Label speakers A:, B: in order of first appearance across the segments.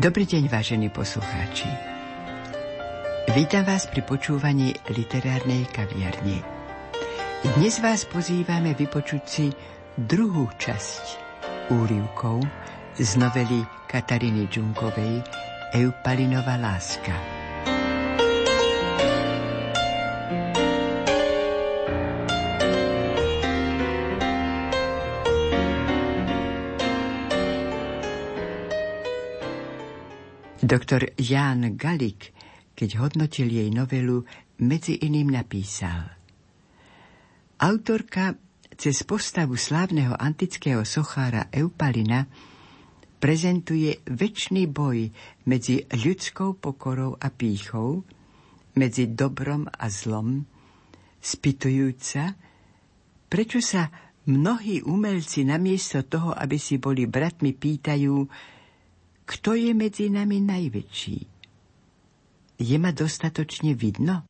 A: Dobrý deň, vážení poslucháči. Vítam vás pri počúvaní literárnej kaviarne. Dnes vás pozývame vypočuť si druhú časť úrivkov z novely Katariny Džunkovej Eupalinová láska. Doktor Ján Galik, keď hodnotil jej novelu, medzi iným napísal. Autorka cez postavu slávneho antického sochára Eupalina prezentuje väčší boj medzi ľudskou pokorou a pýchou, medzi dobrom a zlom, spýtujúca, prečo sa mnohí umelci namiesto toho, aby si boli bratmi, pýtajú, kto je medzi nami najväčší? Je ma dostatočne vidno?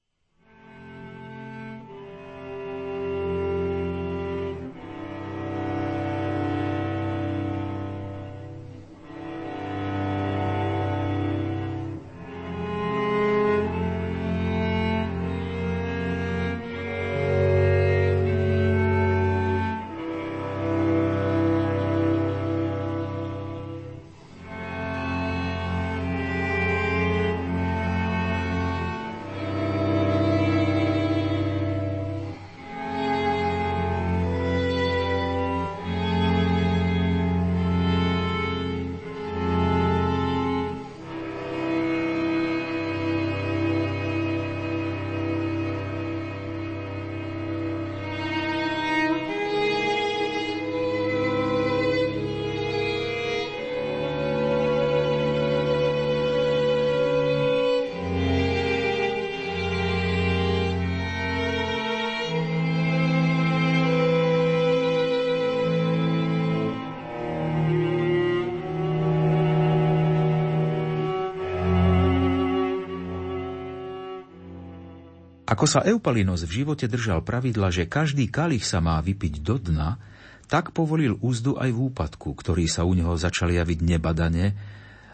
B: Ako sa Eupalinos v živote držal pravidla, že každý kalich sa má vypiť do dna, tak povolil úzdu aj v úpadku, ktorý sa u neho začal javiť nebadane,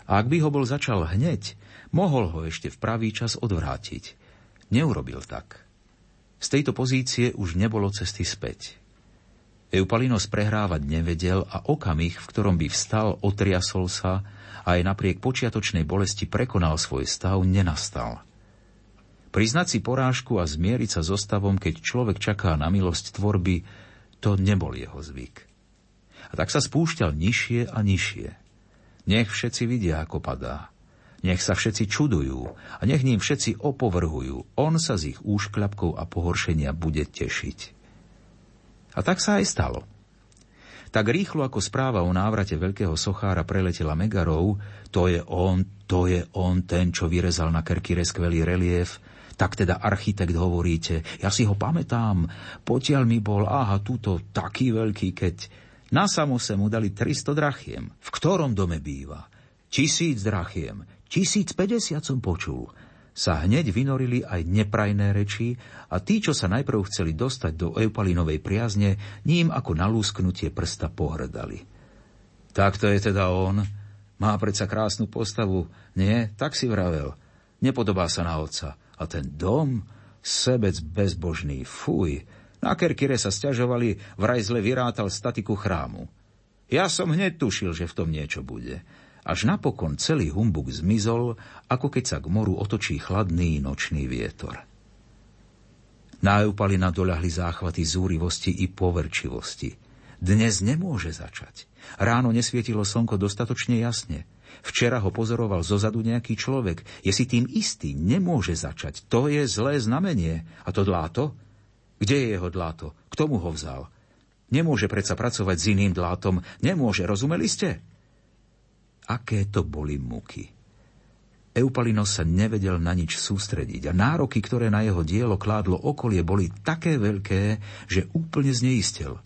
B: a ak by ho bol začal hneď, mohol ho ešte v pravý čas odvrátiť. Neurobil tak. Z tejto pozície už nebolo cesty späť. Eupalinos prehrávať nevedel a okamih, v ktorom by vstal, otriasol sa a aj napriek počiatočnej bolesti prekonal svoj stav, nenastal. Priznať si porážku a zmieriť sa so stavom, keď človek čaká na milosť tvorby, to nebol jeho zvyk. A tak sa spúšťal nižšie a nižšie. Nech všetci vidia, ako padá. Nech sa všetci čudujú a nech ním všetci opovrhujú. On sa z ich úškľapkov a pohoršenia bude tešiť. A tak sa aj stalo. Tak rýchlo ako správa o návrate veľkého sochára preletela Megarov, to je on, to je on, ten, čo vyrezal na Kerkire skvelý relief, tak teda architekt hovoríte, ja si ho pamätám, potiaľ mi bol, aha, túto taký veľký, keď na samose mu dali 300 drachiem. V ktorom dome býva? Tisíc drachiem. Tisíc päťdesiat som počul. Sa hneď vynorili aj neprajné reči a tí, čo sa najprv chceli dostať do Eupalinovej priazne, ním ako nalúsknutie prsta pohrdali. Tak to je teda on. Má predsa krásnu postavu. Nie, tak si vravel. Nepodobá sa na otca. A ten dom, sebec bezbožný, fuj. Na Kerkire sa stiažovali, vraj zle vyrátal statiku chrámu. Ja som hneď tušil, že v tom niečo bude. Až napokon celý humbuk zmizol, ako keď sa k moru otočí chladný nočný vietor. Na Eupalina doľahli záchvaty zúrivosti i poverčivosti. Dnes nemôže začať. Ráno nesvietilo slnko dostatočne jasne. Včera ho pozoroval zozadu nejaký človek. Je si tým istý, nemôže začať. To je zlé znamenie. A to dláto? Kde je jeho dláto? K tomu ho vzal? Nemôže predsa pracovať s iným dlátom. Nemôže, rozumeli ste? Aké to boli muky. Eupalinos sa nevedel na nič sústrediť a nároky, ktoré na jeho dielo kládlo okolie, boli také veľké, že úplne zneistel.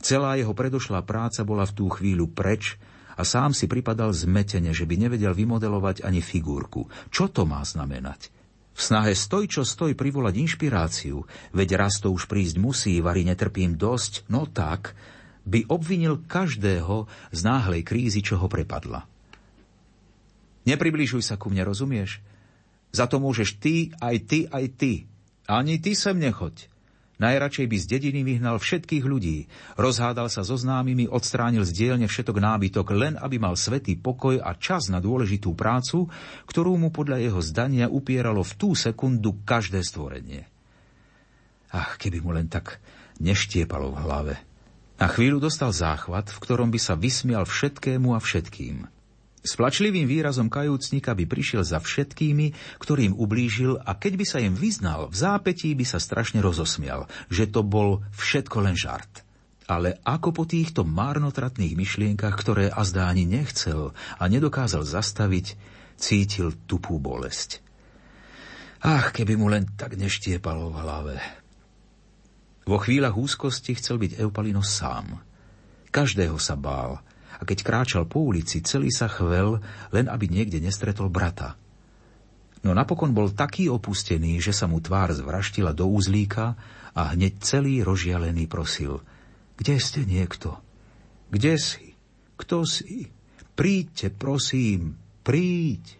B: Celá jeho predošlá práca bola v tú chvíľu preč a sám si pripadal zmetene, že by nevedel vymodelovať ani figurku. Čo to má znamenať? V snahe stoj, čo stoj privolať inšpiráciu, veď raz to už prísť musí, vary netrpím dosť, no tak, by obvinil každého z náhlej krízy, čo ho prepadla. Nepribližuj sa ku mne, rozumieš? Za to môžeš ty, aj ty, aj ty. Ani ty sem nechoď. Najradšej by z dediny vyhnal všetkých ľudí. Rozhádal sa so známymi, odstránil z dielne všetok nábytok, len aby mal svetý pokoj a čas na dôležitú prácu, ktorú mu podľa jeho zdania upieralo v tú sekundu každé stvorenie. Ach, keby mu len tak neštiepalo v hlave. Na chvíľu dostal záchvat, v ktorom by sa vysmial všetkému a všetkým. S plačlivým výrazom kajúcnika by prišiel za všetkými, ktorým ublížil a keď by sa im vyznal, v zápetí by sa strašne rozosmial, že to bol všetko len žart. Ale ako po týchto márnotratných myšlienkach, ktoré azda ani nechcel a nedokázal zastaviť, cítil tupú bolesť. Ach, keby mu len tak neštiepalo v hlave. Vo chvíľach úzkosti chcel byť Eupalinos sám. Každého sa bál – a keď kráčal po ulici, celý sa chvel, len aby niekde nestretol brata. No napokon bol taký opustený, že sa mu tvár zvraštila do úzlíka a hneď celý rozžialený prosil. Kde ste niekto? Kde si? Kto si? Príďte, prosím, príď.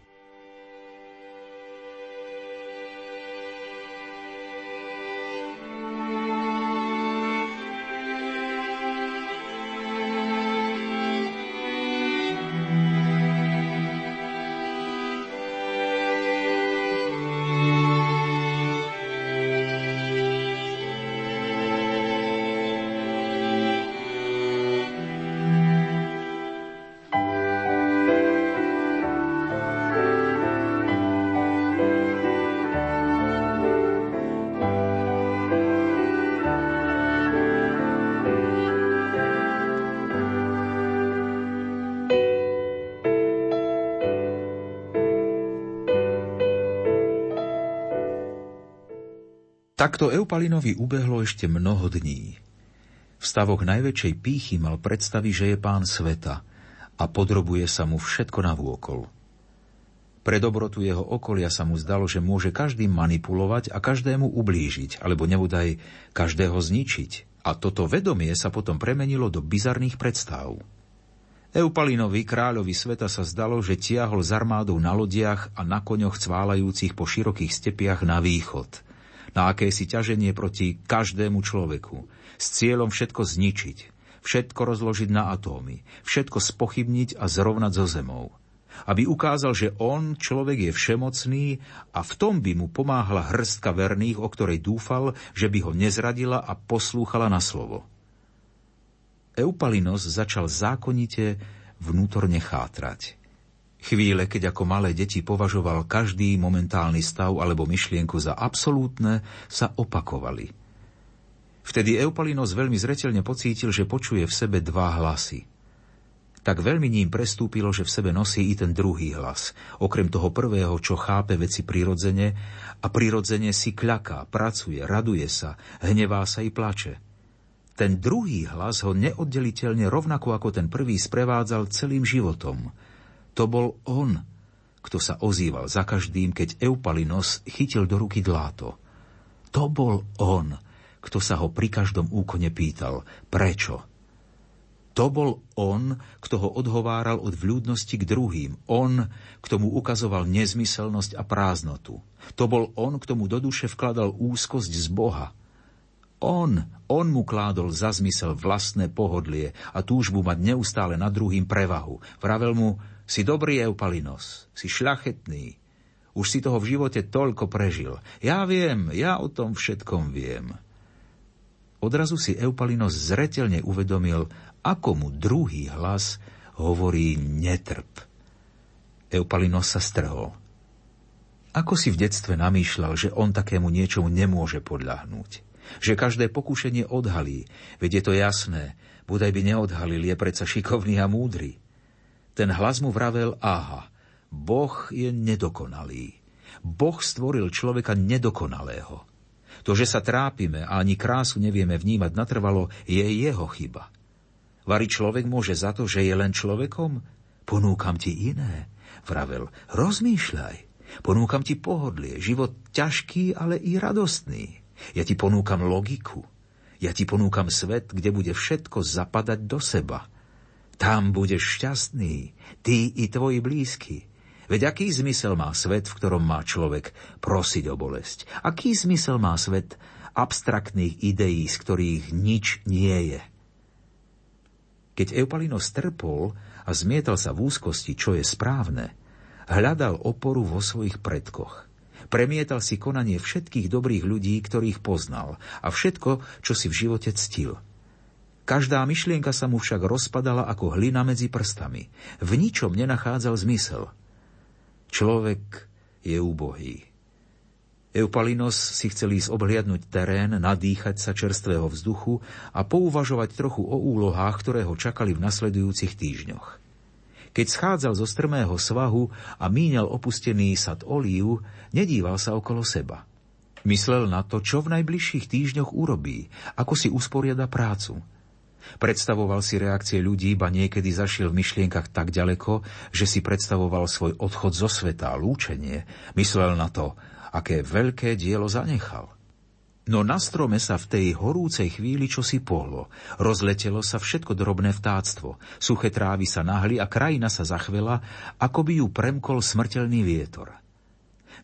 B: Takto Eupalinovi ubehlo ešte mnoho dní. V stavoch najväčšej pýchy mal predstaviť, že je pán sveta a podrobuje sa mu všetko na vôkol. Pre dobrotu jeho okolia sa mu zdalo, že môže každým manipulovať a každému ublížiť, alebo nebudaj každého zničiť. A toto vedomie sa potom premenilo do bizarných predstav. Eupalinovi, kráľovi sveta, sa zdalo, že tiahol z armádou na lodiach a na koňoch cválajúcich po širokých stepiach na východ – na akési ťaženie proti každému človeku, s cieľom všetko zničiť, všetko rozložiť na atómy, všetko spochybniť a zrovnať so zemou. Aby ukázal, že on, človek, je všemocný a v tom by mu pomáhala hrstka verných, o ktorej dúfal, že by ho nezradila a poslúchala na slovo. Eupalinos začal zákonite vnútorne chátrať. Chvíle, keď ako malé deti považoval každý momentálny stav alebo myšlienku za absolútne, sa opakovali. Vtedy Eupalinos veľmi zretelne pocítil, že počuje v sebe dva hlasy. Tak veľmi ním prestúpilo, že v sebe nosí i ten druhý hlas, okrem toho prvého, čo chápe veci prirodzene a prirodzene si kľaká, pracuje, raduje sa, hnevá sa i plače. Ten druhý hlas ho neoddeliteľne rovnako ako ten prvý sprevádzal celým životom – to bol on, kto sa ozýval za každým, keď Eupalinos chytil do ruky dláto. To bol on, kto sa ho pri každom úkone pýtal, prečo. To bol on, kto ho odhováral od vľúdnosti k druhým. On, kto mu ukazoval nezmyselnosť a prázdnotu. To bol on, kto mu do duše vkladal úzkosť z Boha. On, on mu kládol za zmysel vlastné pohodlie a túžbu mať neustále nad druhým prevahu. Vravel mu, si dobrý Eupalinos, si šľachetný. Už si toho v živote toľko prežil. Ja viem, ja o tom všetkom viem. Odrazu si Eupalinos zretelne uvedomil, ako mu druhý hlas hovorí netrp. Eupalinos sa strhol. Ako si v detstve namýšľal, že on takému niečomu nemôže podľahnúť? Že každé pokušenie odhalí, veď je to jasné, bodaj by neodhalil, je predsa šikovný a múdry. Ten hlas mu vravel, aha, Boh je nedokonalý. Boh stvoril človeka nedokonalého. To, že sa trápime a ani krásu nevieme vnímať natrvalo, je jeho chyba. Vary človek môže za to, že je len človekom? Ponúkam ti iné, vravel. Rozmýšľaj. Ponúkam ti pohodlie, život ťažký, ale i radostný. Ja ti ponúkam logiku. Ja ti ponúkam svet, kde bude všetko zapadať do seba – tam budeš šťastný, ty i tvoji blízky. Veď aký zmysel má svet, v ktorom má človek prosiť o bolesť? Aký zmysel má svet abstraktných ideí, z ktorých nič nie je? Keď Eupalino strpol a zmietal sa v úzkosti, čo je správne, hľadal oporu vo svojich predkoch. Premietal si konanie všetkých dobrých ľudí, ktorých poznal a všetko, čo si v živote ctil – Každá myšlienka sa mu však rozpadala ako hlina medzi prstami. V ničom nenachádzal zmysel. Človek je úbohý. Eupalinos si chcel ísť obhliadnúť terén, nadýchať sa čerstvého vzduchu a pouvažovať trochu o úlohách, ktoré ho čakali v nasledujúcich týždňoch. Keď schádzal zo strmého svahu a míňal opustený sad olív, nedíval sa okolo seba. Myslel na to, čo v najbližších týždňoch urobí, ako si usporiada prácu – Predstavoval si reakcie ľudí, ba niekedy zašiel v myšlienkach tak ďaleko, že si predstavoval svoj odchod zo sveta, lúčenie. Myslel na to, aké veľké dielo zanechal. No na strome sa v tej horúcej chvíli čosi pohlo. Rozletelo sa všetko drobné vtáctvo. Suché trávy sa nahli a krajina sa zachvela, ako by ju premkol smrteľný vietor.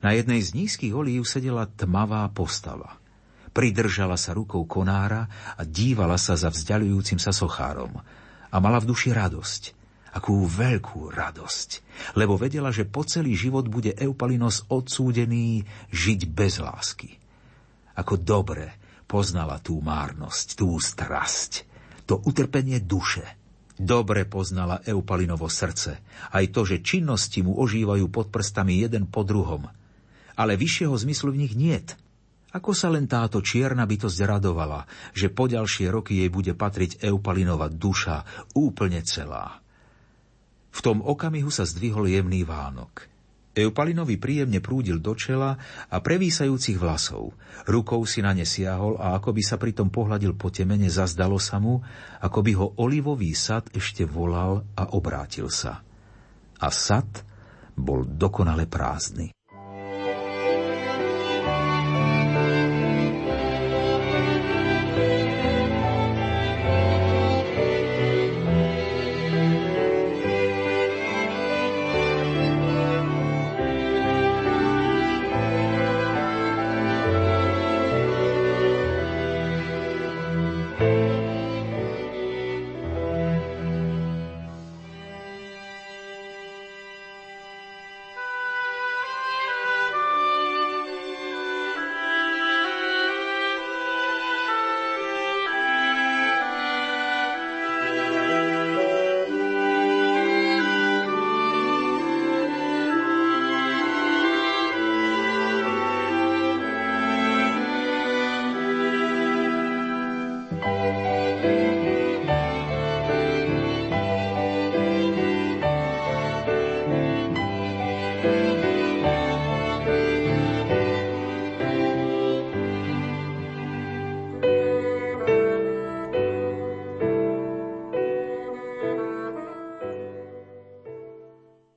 B: Na jednej z nízkych olív sedela tmavá postava – Pridržala sa rukou konára a dívala sa za vzdialujúcim sa sochárom. A mala v duši radosť. Akú veľkú radosť. Lebo vedela, že po celý život bude Eupalinos odsúdený žiť bez lásky. Ako dobre poznala tú márnosť, tú strasť, to utrpenie duše. Dobre poznala Eupalinovo srdce, aj to, že činnosti mu ožívajú pod prstami jeden po druhom. Ale vyššieho zmyslu v nich niet – ako sa len táto čierna bytosť radovala, že po ďalšie roky jej bude patriť Eupalinová duša úplne celá. V tom okamihu sa zdvihol jemný vánok. Eupalinovi príjemne prúdil do čela a prevísajúcich vlasov. Rukou si na ne siahol a ako by sa pritom pohľadil po temene, zazdalo sa mu, ako by ho olivový sad ešte volal a obrátil sa. A sad bol dokonale prázdny.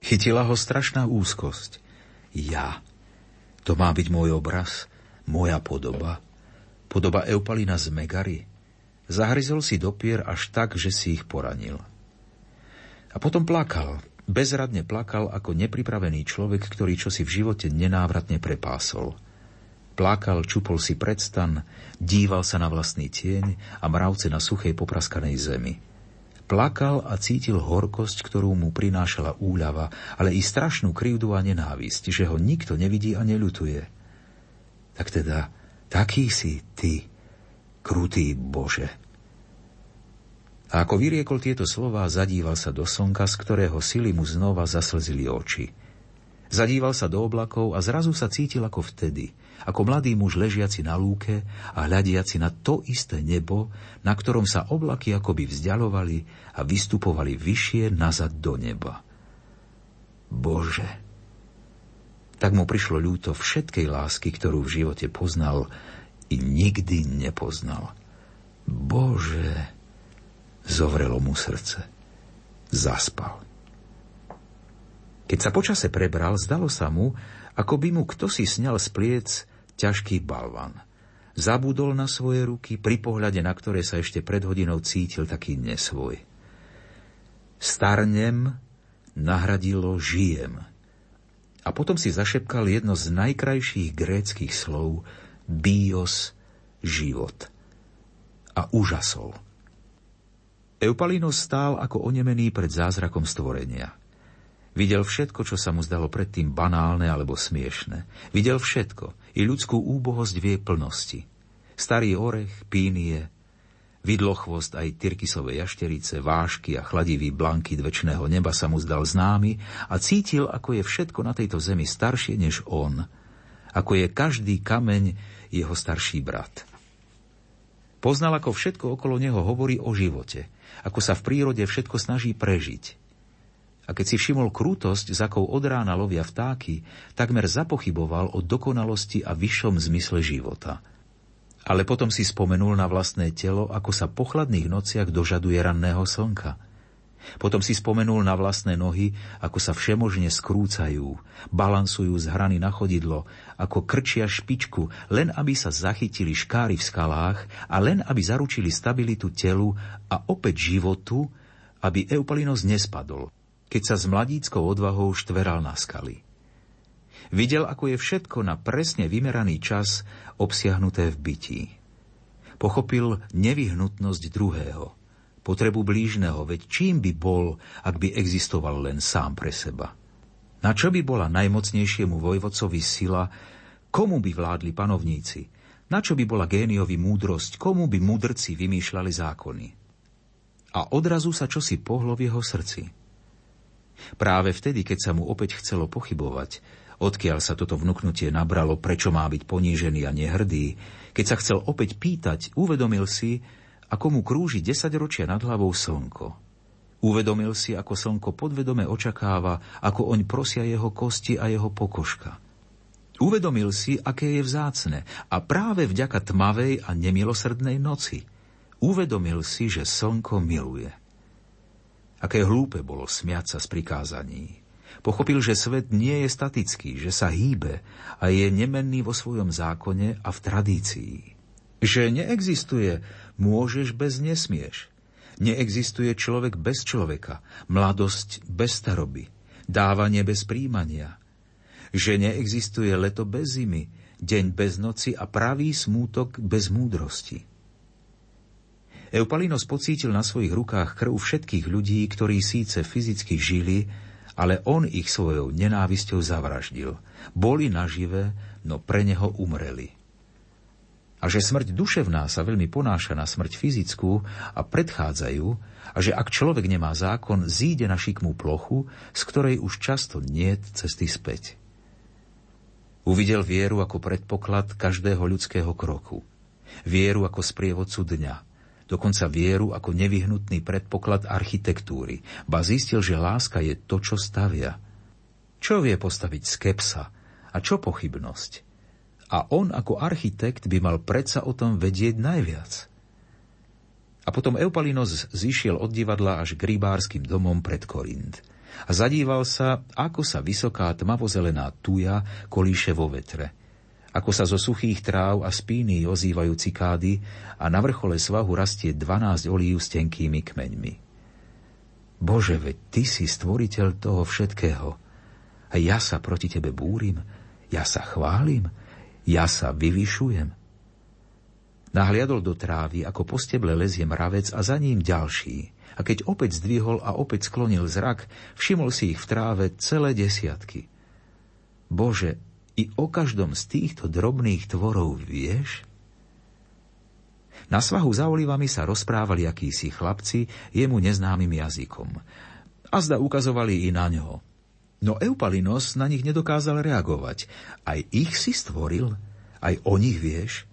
B: Chytila ho strašná úzkosť. Ja. To má byť môj obraz, moja podoba. Podoba Eupalina z Megary. Zahryzol si do pier až tak, že si ich poranil. A potom plakal, bezradne plakal ako nepripravený človek, ktorý čosi v živote nenávratne prepásol. Plakal, čupol si predstan, díval sa na vlastný tieň a mravce na suchej popraskanej zemi. Plakal a cítil horkosť, ktorú mu prinášala úľava, ale i strašnú krivdu a nenávisť, že ho nikto nevidí a neľutuje. Tak teda, taký si ty, krutý Bože. A ako vyriekol tieto slová, zadíval sa do slnka, z ktorého sily mu znova zaslzili oči. Zadíval sa do oblakov a zrazu sa cítil ako vtedy, ako mladý muž ležiaci na lúke a hľadiaci na to isté nebo, na ktorom sa oblaky akoby vzdialovali a vystupovali vyššie nazad do neba. Bože, tak mu prišlo ľúto všetkej lásky, ktorú v živote poznal i nikdy nepoznal. Bože, zovrelo mu srdce. Zaspal. Keď sa počase prebral, zdalo sa mu, ako by mu kto si sňal z pliec ťažký balvan. Zabudol na svoje ruky, pri pohľade na ktoré sa ešte pred hodinou cítil taký nesvoj. Starnem nahradilo žijem A potom si zašepkal jedno z najkrajších gréckých slov bios, život. A úžasol. Eupalinos stál ako onemený pred zázrakom stvorenia. Videl všetko, čo sa mu zdalo predtým banálne alebo smiešne. Videl všetko, i ľudskú úbohosť v jej plnosti. Starý orech, pínie, vidlochvost aj tyrkisové jašterice, vášky a chladivý blankit väčšného neba sa mu zdal známy a cítil, ako je všetko na tejto zemi staršie než on. Ako je každý kameň jeho starší brat. Poznal, ako všetko okolo neho hovorí o živote, ako sa v prírode všetko snaží prežiť. A keď si všimol krútosť, za akou od rána lovia vtáky, takmer zapochyboval o dokonalosti a vyššom zmysle života. Ale potom si spomenul na vlastné telo, ako sa po chladných nociach dožaduje ranného slnka – potom si spomenul na vlastné nohy, ako sa všemožne skrúcajú, balansujú z hrany na chodidlo, ako krčia špičku, len aby sa zachytili škáry v skalách a len aby zaručili stabilitu telu a opäť životu, aby Eupalinos nespadol, keď sa s mladíckou odvahou štveral na skaly. Videl, ako je všetko na presne vymeraný čas obsiahnuté v bytí. Pochopil nevyhnutnosť druhého – potrebu blížneho, veď čím by bol, ak by existoval len sám pre seba? Na čo by bola najmocnejšiemu vojvodcovi sila, komu by vládli panovníci, na čo by bola géniovi múdrosť, komu by múdrci vymýšľali zákony? A odrazu sa čosi pohlo v jeho srdci. Práve vtedy, keď sa mu opäť chcelo pochybovať, odkiaľ sa toto vnúknutie nabralo, prečo má byť ponížený a nehrdý, keď sa chcel opäť pýtať, uvedomil si, ako mu krúži desaťročia nad hlavou slnko. Uvedomil si, ako slnko podvedome očakáva, ako oň prosia jeho kosti a jeho pokožka. Uvedomil si, aké je vzácne a práve vďaka tmavej a nemilosrdnej noci. Uvedomil si, že slnko miluje. Aké hlúpe bolo smiať sa z prikázaní. Pochopil, že svet nie je statický, že sa hýbe a je nemenný vo svojom zákone a v tradícii. Že neexistuje Môžeš bez nesmieš. Neexistuje človek bez človeka, mladosť bez staroby, dávanie bez príjmania. Že neexistuje leto bez zimy, deň bez noci a pravý smútok bez múdrosti. Eupalinos pocítil na svojich rukách krv všetkých ľudí, ktorí síce fyzicky žili, ale on ich svojou nenávisťou zavraždil. Boli nažive, no pre neho umreli a že smrť duševná sa veľmi ponáša na smrť fyzickú a predchádzajú a že ak človek nemá zákon, zíde na šikmú plochu, z ktorej už často nie cesty späť. Uvidel vieru ako predpoklad každého ľudského kroku. Vieru ako sprievodcu dňa. Dokonca vieru ako nevyhnutný predpoklad architektúry. Ba zistil, že láska je to, čo stavia. Čo vie postaviť skepsa? A čo pochybnosť? A on ako architekt by mal predsa o tom vedieť najviac. A potom Eupalinos zišiel od divadla až k rybárským domom pred Korint. A zadíval sa, ako sa vysoká tmavozelená tuja kolíše vo vetre. Ako sa zo suchých tráv a spíny ozývajú cikády a na vrchole svahu rastie 12 olív s tenkými kmeňmi. Bože, veď Ty si stvoriteľ toho všetkého. A ja sa proti Tebe búrim, ja sa chválim, ja sa vyvyšujem. Nahliadol do trávy, ako po steble lezie mravec a za ním ďalší. A keď opäť zdvihol a opäť sklonil zrak, všimol si ich v tráve celé desiatky. Bože, i o každom z týchto drobných tvorov vieš? Na svahu za olivami sa rozprávali akísi chlapci jemu neznámym jazykom. A zda ukazovali i na ňo. No Eupalinos na nich nedokázal reagovať. Aj ich si stvoril? Aj o nich vieš?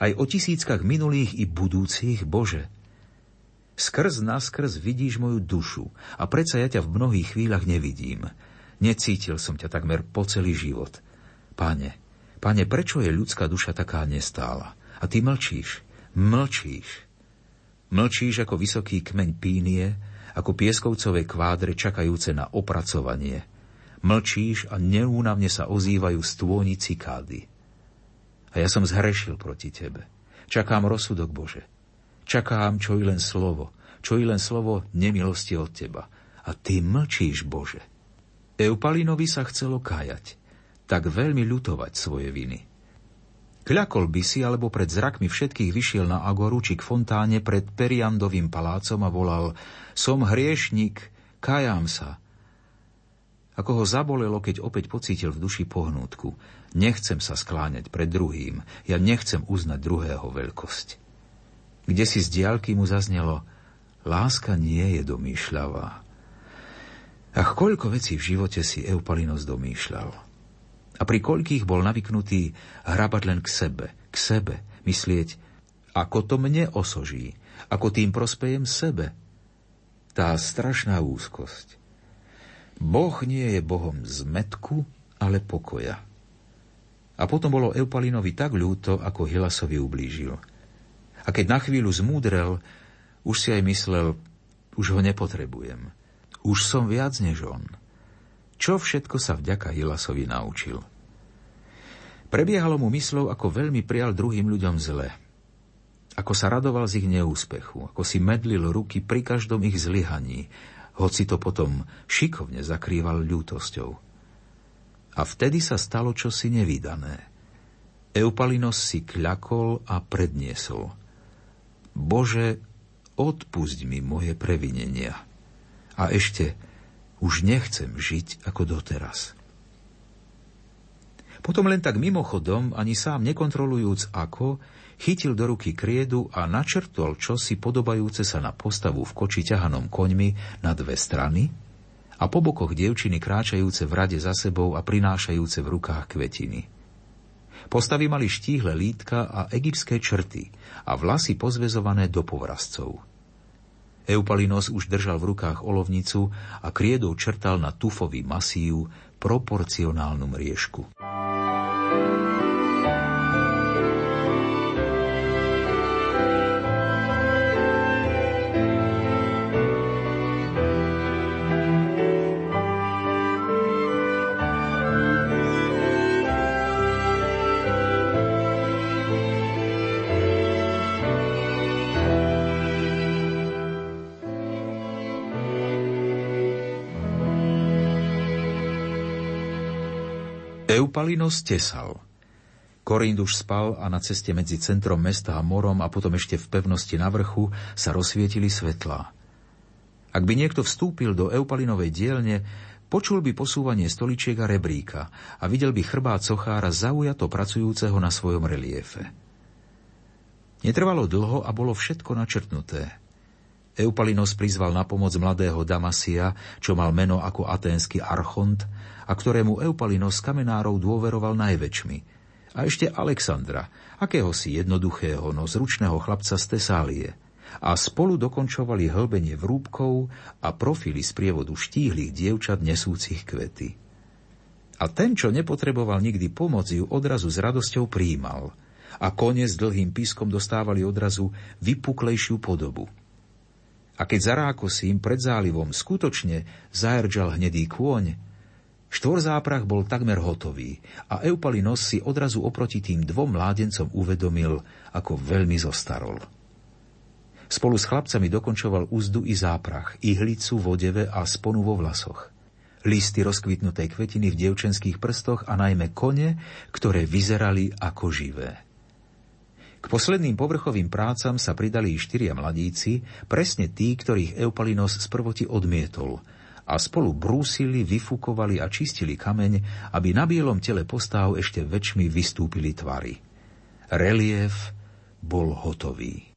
B: Aj o tisíckach minulých i budúcich, Bože? Skrz naskrz vidíš moju dušu a predsa ja ťa v mnohých chvíľach nevidím. Necítil som ťa takmer po celý život. Pane, pane, prečo je ľudská duša taká nestála? A ty mlčíš, mlčíš. Mlčíš ako vysoký kmeň pínie, ako pieskovcové kvádre čakajúce na opracovanie. Mlčíš a neúnavne sa ozývajú stôni cikády. A ja som zhrešil proti tebe. Čakám rozsudok, Bože. Čakám, čo i len slovo, čo i len slovo nemilosti od teba. A ty mlčíš, Bože. Eupalinovi sa chcelo kájať, tak veľmi ľutovať svoje viny. Kľakol by si, alebo pred zrakmi všetkých vyšiel na agoru či k fontáne pred Periandovým palácom a volal Som hriešnik, kajám sa. Ako ho zabolelo, keď opäť pocítil v duši pohnútku. Nechcem sa skláňať pred druhým, ja nechcem uznať druhého veľkosť. Kde si z diálky mu zaznelo Láska nie je domýšľavá. Ach, koľko vecí v živote si Eupalinos domýšľal. A pri koľkých bol navyknutý hrabať len k sebe, k sebe, myslieť, ako to mne osoží, ako tým prospejem sebe. Tá strašná úzkosť. Boh nie je Bohom zmetku, ale pokoja. A potom bolo Eupalinovi tak ľúto, ako Hilasovi ublížil. A keď na chvíľu zmúdrel, už si aj myslel, už ho nepotrebujem. Už som viac než on. Čo všetko sa vďaka Hilasovi naučil? Prebiehalo mu myslov, ako veľmi prial druhým ľuďom zle. Ako sa radoval z ich neúspechu, ako si medlil ruky pri každom ich zlyhaní, hoci to potom šikovne zakrýval ľútosťou. A vtedy sa stalo čosi nevydané. Eupalinos si kľakol a predniesol. Bože, odpusť mi moje previnenia. A ešte, už nechcem žiť ako doteraz. Potom len tak mimochodom, ani sám nekontrolujúc ako, chytil do ruky kriedu a načrtol čosi podobajúce sa na postavu v koči ťahanom koňmi na dve strany a po bokoch dievčiny kráčajúce v rade za sebou a prinášajúce v rukách kvetiny. Postavy mali štíhle lítka a egyptské črty a vlasy pozvezované do povrazcov. Eupalinos už držal v rukách olovnicu a kriedou črtal na tufový masív proporcionálnu mriežku. Eupalinos tesal. Korind už spal a na ceste medzi centrom mesta a morom a potom ešte v pevnosti na vrchu sa rozsvietili svetlá. Ak by niekto vstúpil do Eupalinovej dielne, počul by posúvanie stoličiek a rebríka a videl by chrbát sochára zaujato pracujúceho na svojom reliefe. Netrvalo dlho a bolo všetko načrtnuté. Eupalinos prizval na pomoc mladého Damasia, čo mal meno ako aténsky archont a ktorému Eupalinos kamenárov dôveroval najväčšmi. A ešte Alexandra, akéhosi jednoduchého, no zručného chlapca z Tesálie. A spolu dokončovali hlbenie vrúbkov a profily z prievodu štíhlych dievčat nesúcich kvety. A ten, čo nepotreboval nikdy pomoc, ju odrazu s radosťou príjmal. A kone s dlhým pískom dostávali odrazu vypuklejšiu podobu. A keď zarákosím pred zálivom skutočne zaherdžal hnedý kôň, Štvorzáprach bol takmer hotový a Eupalinos si odrazu oproti tým dvom mládencom uvedomil, ako veľmi zostarol. Spolu s chlapcami dokončoval úzdu i záprach, ihlicu, vodeve a sponu vo vlasoch. Listy rozkvitnutej kvetiny v dievčenských prstoch a najmä kone, ktoré vyzerali ako živé. Posledným povrchovým prácam sa pridali štyria mladíci, presne tí, ktorých Eupalinos sprvoti odmietol – a spolu brúsili, vyfúkovali a čistili kameň, aby na bielom tele postáv ešte väčšmi vystúpili tvary. Relief bol hotový.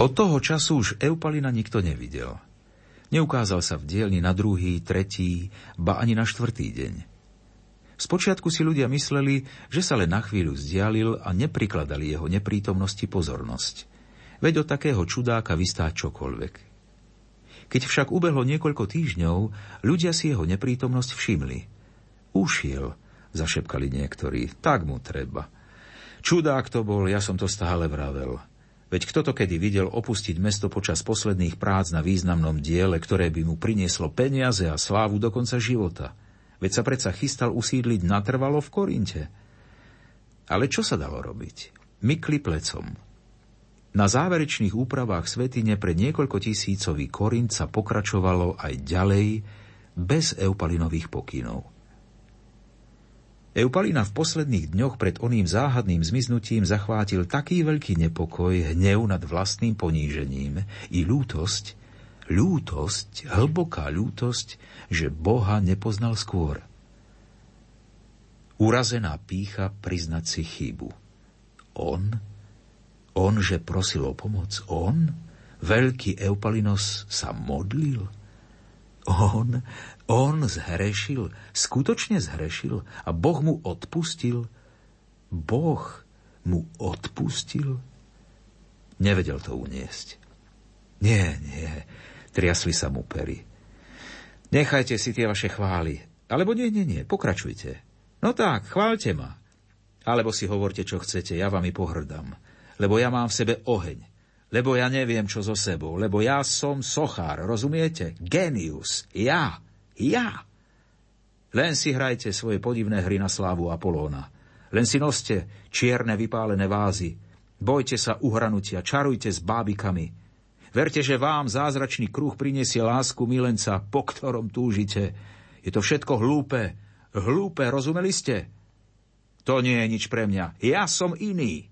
B: Od toho času už Eupalina nikto nevidel. Neukázal sa v dielni na druhý, tretí, ba ani na štvrtý deň. Spočiatku si ľudia mysleli, že sa len na chvíľu vzdialil a neprikladali jeho neprítomnosti pozornosť. Veď od takého čudáka vystá čokoľvek. Keď však ubehlo niekoľko týždňov, ľudia si jeho neprítomnosť všimli. Ušiel, zašepkali niektorí, tak mu treba. Čudák to bol, ja som to stále vravel. Veď kto to kedy videl opustiť mesto počas posledných prác na významnom diele, ktoré by mu prinieslo peniaze a slávu do konca života? Veď sa predsa chystal usídliť natrvalo v Korinte. Ale čo sa dalo robiť? Mykli plecom. Na záverečných úpravách svetine pre niekoľko tisícový Korint sa pokračovalo aj ďalej bez eupalinových pokynov. Eupalina v posledných dňoch pred oným záhadným zmiznutím zachvátil taký veľký nepokoj, hnev nad vlastným ponížením i lútosť, lútosť, hlboká lútosť, že Boha nepoznal skôr. Urazená pícha priznať si chybu. On? On, že prosil o pomoc? On? Veľký Eupalinos sa modlil? On, on zhrešil, skutočne zhrešil a Boh mu odpustil. Boh mu odpustil? Nevedel to uniesť. Nie, nie, triasli sa mu pery. Nechajte si tie vaše chvály. Alebo nie, nie, nie, pokračujte. No tak, chválte ma. Alebo si hovorte, čo chcete, ja vám i pohrdám. Lebo ja mám v sebe oheň. Lebo ja neviem, čo so sebou. Lebo ja som sochár, rozumiete? Genius. Ja. Ja. Len si hrajte svoje podivné hry na slávu Apolóna. Len si noste čierne vypálené vázy. Bojte sa uhranutia, čarujte s bábikami. Verte, že vám zázračný kruh prinesie lásku milenca, po ktorom túžite. Je to všetko hlúpe. Hlúpe, rozumeli ste? To nie je nič pre mňa. Ja som iný.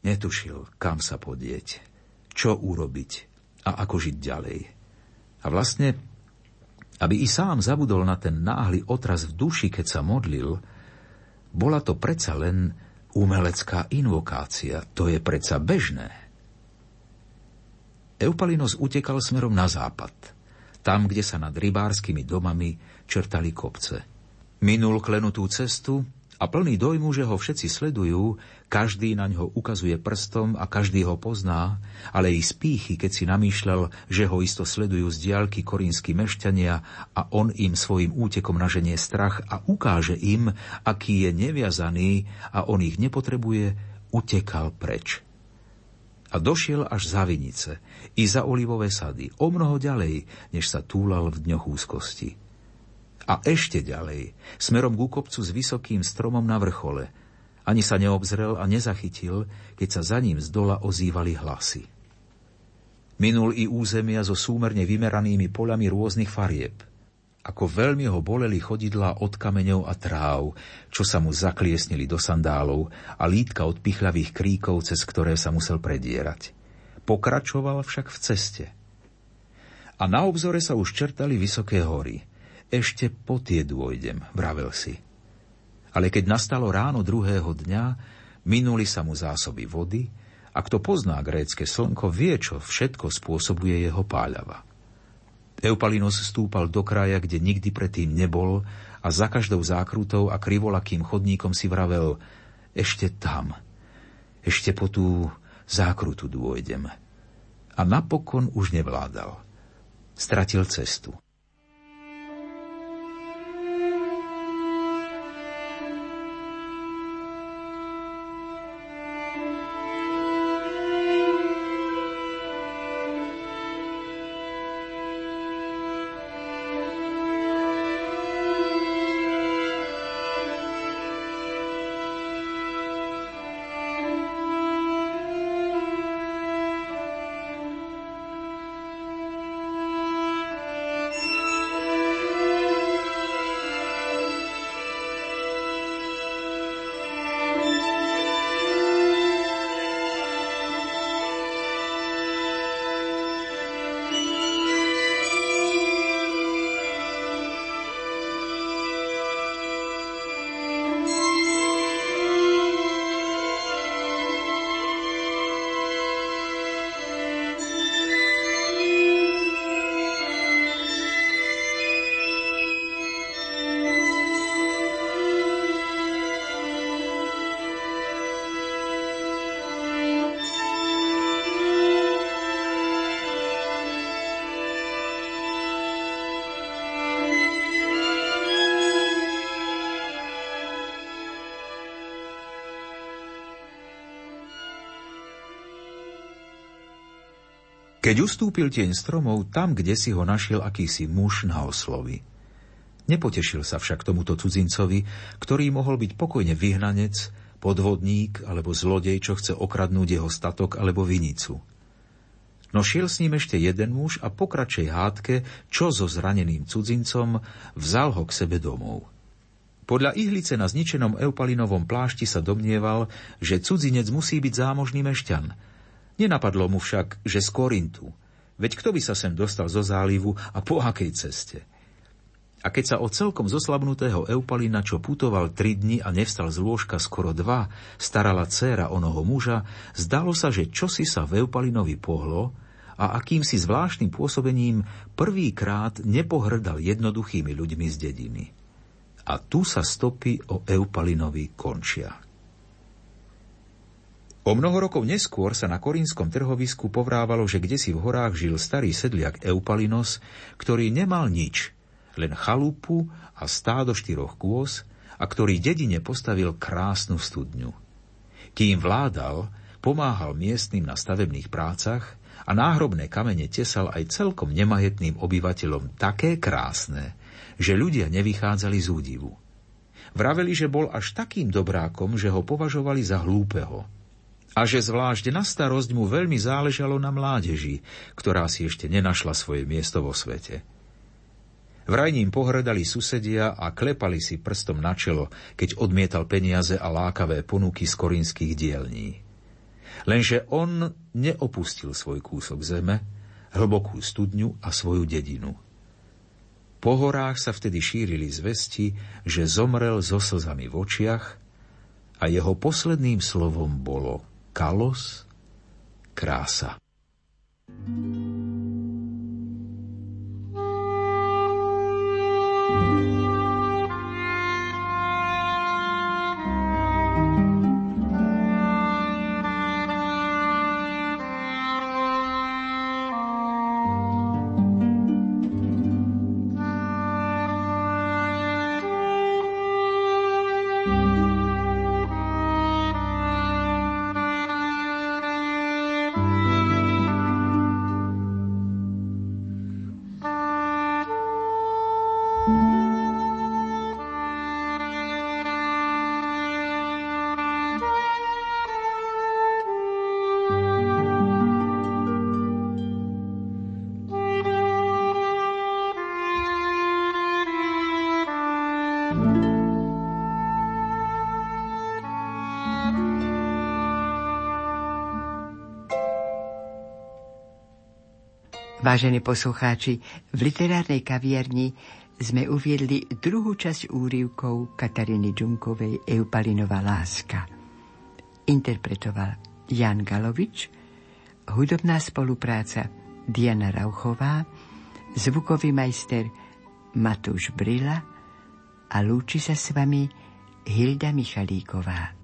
B: Netušil, kam sa podieť, čo urobiť a ako žiť ďalej. A vlastne aby i sám zabudol na ten náhly otraz v duši, keď sa modlil, bola to predsa len umelecká invokácia. To je predsa bežné. Eupalinos utekal smerom na západ, tam, kde sa nad rybárskymi domami čertali kopce. Minul klenutú cestu a plný dojmu, že ho všetci sledujú, každý na ňo ukazuje prstom a každý ho pozná, ale i spíchy, keď si namýšľal, že ho isto sledujú z diálky korínsky mešťania a on im svojim útekom naženie strach a ukáže im, aký je neviazaný a on ich nepotrebuje, utekal preč. A došiel až za vinice i za olivové sady, o mnoho ďalej, než sa túlal v dňoch úzkosti. A ešte ďalej, smerom ku kopcu s vysokým stromom na vrchole. Ani sa neobzrel a nezachytil, keď sa za ním z dola ozývali hlasy. Minul i územia so súmerne vymeranými poľami rôznych farieb. Ako veľmi ho boleli chodidlá od kameňov a tráv, čo sa mu zakliesnili do sandálov a lítka od pichľavých kríkov, cez ktoré sa musel predierať. Pokračoval však v ceste. A na obzore sa už čertali vysoké hory – ešte po tie dôjdem, vravel si. Ale keď nastalo ráno druhého dňa, minuli sa mu zásoby vody a kto pozná grécke slnko, vie, čo všetko spôsobuje jeho páľava. Eupalinos stúpal do kraja, kde nikdy predtým nebol a za každou zákrutou a krivolakým chodníkom si vravel ešte tam, ešte po tú zákrutu dôjdem. A napokon už nevládal. Stratil cestu. Keď ustúpil tieň stromov, tam, kde si ho našiel akýsi muž na oslovi. Nepotešil sa však tomuto cudzincovi, ktorý mohol byť pokojne vyhnanec, podvodník alebo zlodej, čo chce okradnúť jeho statok alebo vinicu. No šiel s ním ešte jeden muž a po kratšej hádke, čo so zraneným cudzincom, vzal ho k sebe domov. Podľa ihlice na zničenom eupalinovom plášti sa domnieval, že cudzinec musí byť zámožný mešťan – Nenapadlo mu však, že z Korintu. Veď kto by sa sem dostal zo zálivu a po akej ceste? A keď sa o celkom zoslabnutého Eupalina, čo putoval tri dni a nevstal z lôžka skoro dva, starala dcéra onoho muža, zdalo sa, že čosi sa v Eupalinovi pohlo a akýmsi zvláštnym pôsobením prvýkrát nepohrdal jednoduchými ľuďmi z dediny. A tu sa stopy o Eupalinovi končia. O mnoho rokov neskôr sa na korínskom trhovisku povrávalo, že kde si v horách žil starý sedliak Eupalinos, ktorý nemal nič, len chalupu a stádo štyroch kôz a ktorý dedine postavil krásnu studňu. Kým vládal, pomáhal miestnym na stavebných prácach a náhrobné kamene tesal aj celkom nemajetným obyvateľom také krásne, že ľudia nevychádzali z údivu. Vraveli, že bol až takým dobrákom, že ho považovali za hlúpeho – a že zvlášť na starosť mu veľmi záležalo na mládeži, ktorá si ešte nenašla svoje miesto vo svete. Vraj ním pohrdali susedia a klepali si prstom na čelo, keď odmietal peniaze a lákavé ponuky z korínskych dielní. Lenže on neopustil svoj kúsok zeme, hlbokú studňu a svoju dedinu. Po horách sa vtedy šírili zvesti, že zomrel so slzami v očiach a jeho posledným slovom bolo – Kalos, krása.
A: Vážení poslucháči, v literárnej kaviarni sme uviedli druhú časť úrivkov Kataríny Džunkovej Eupalinová láska. Interpretoval Jan Galovič, hudobná spolupráca Diana Rauchová, zvukový majster Matúš Brila a lúči sa s vami Hilda Michalíková.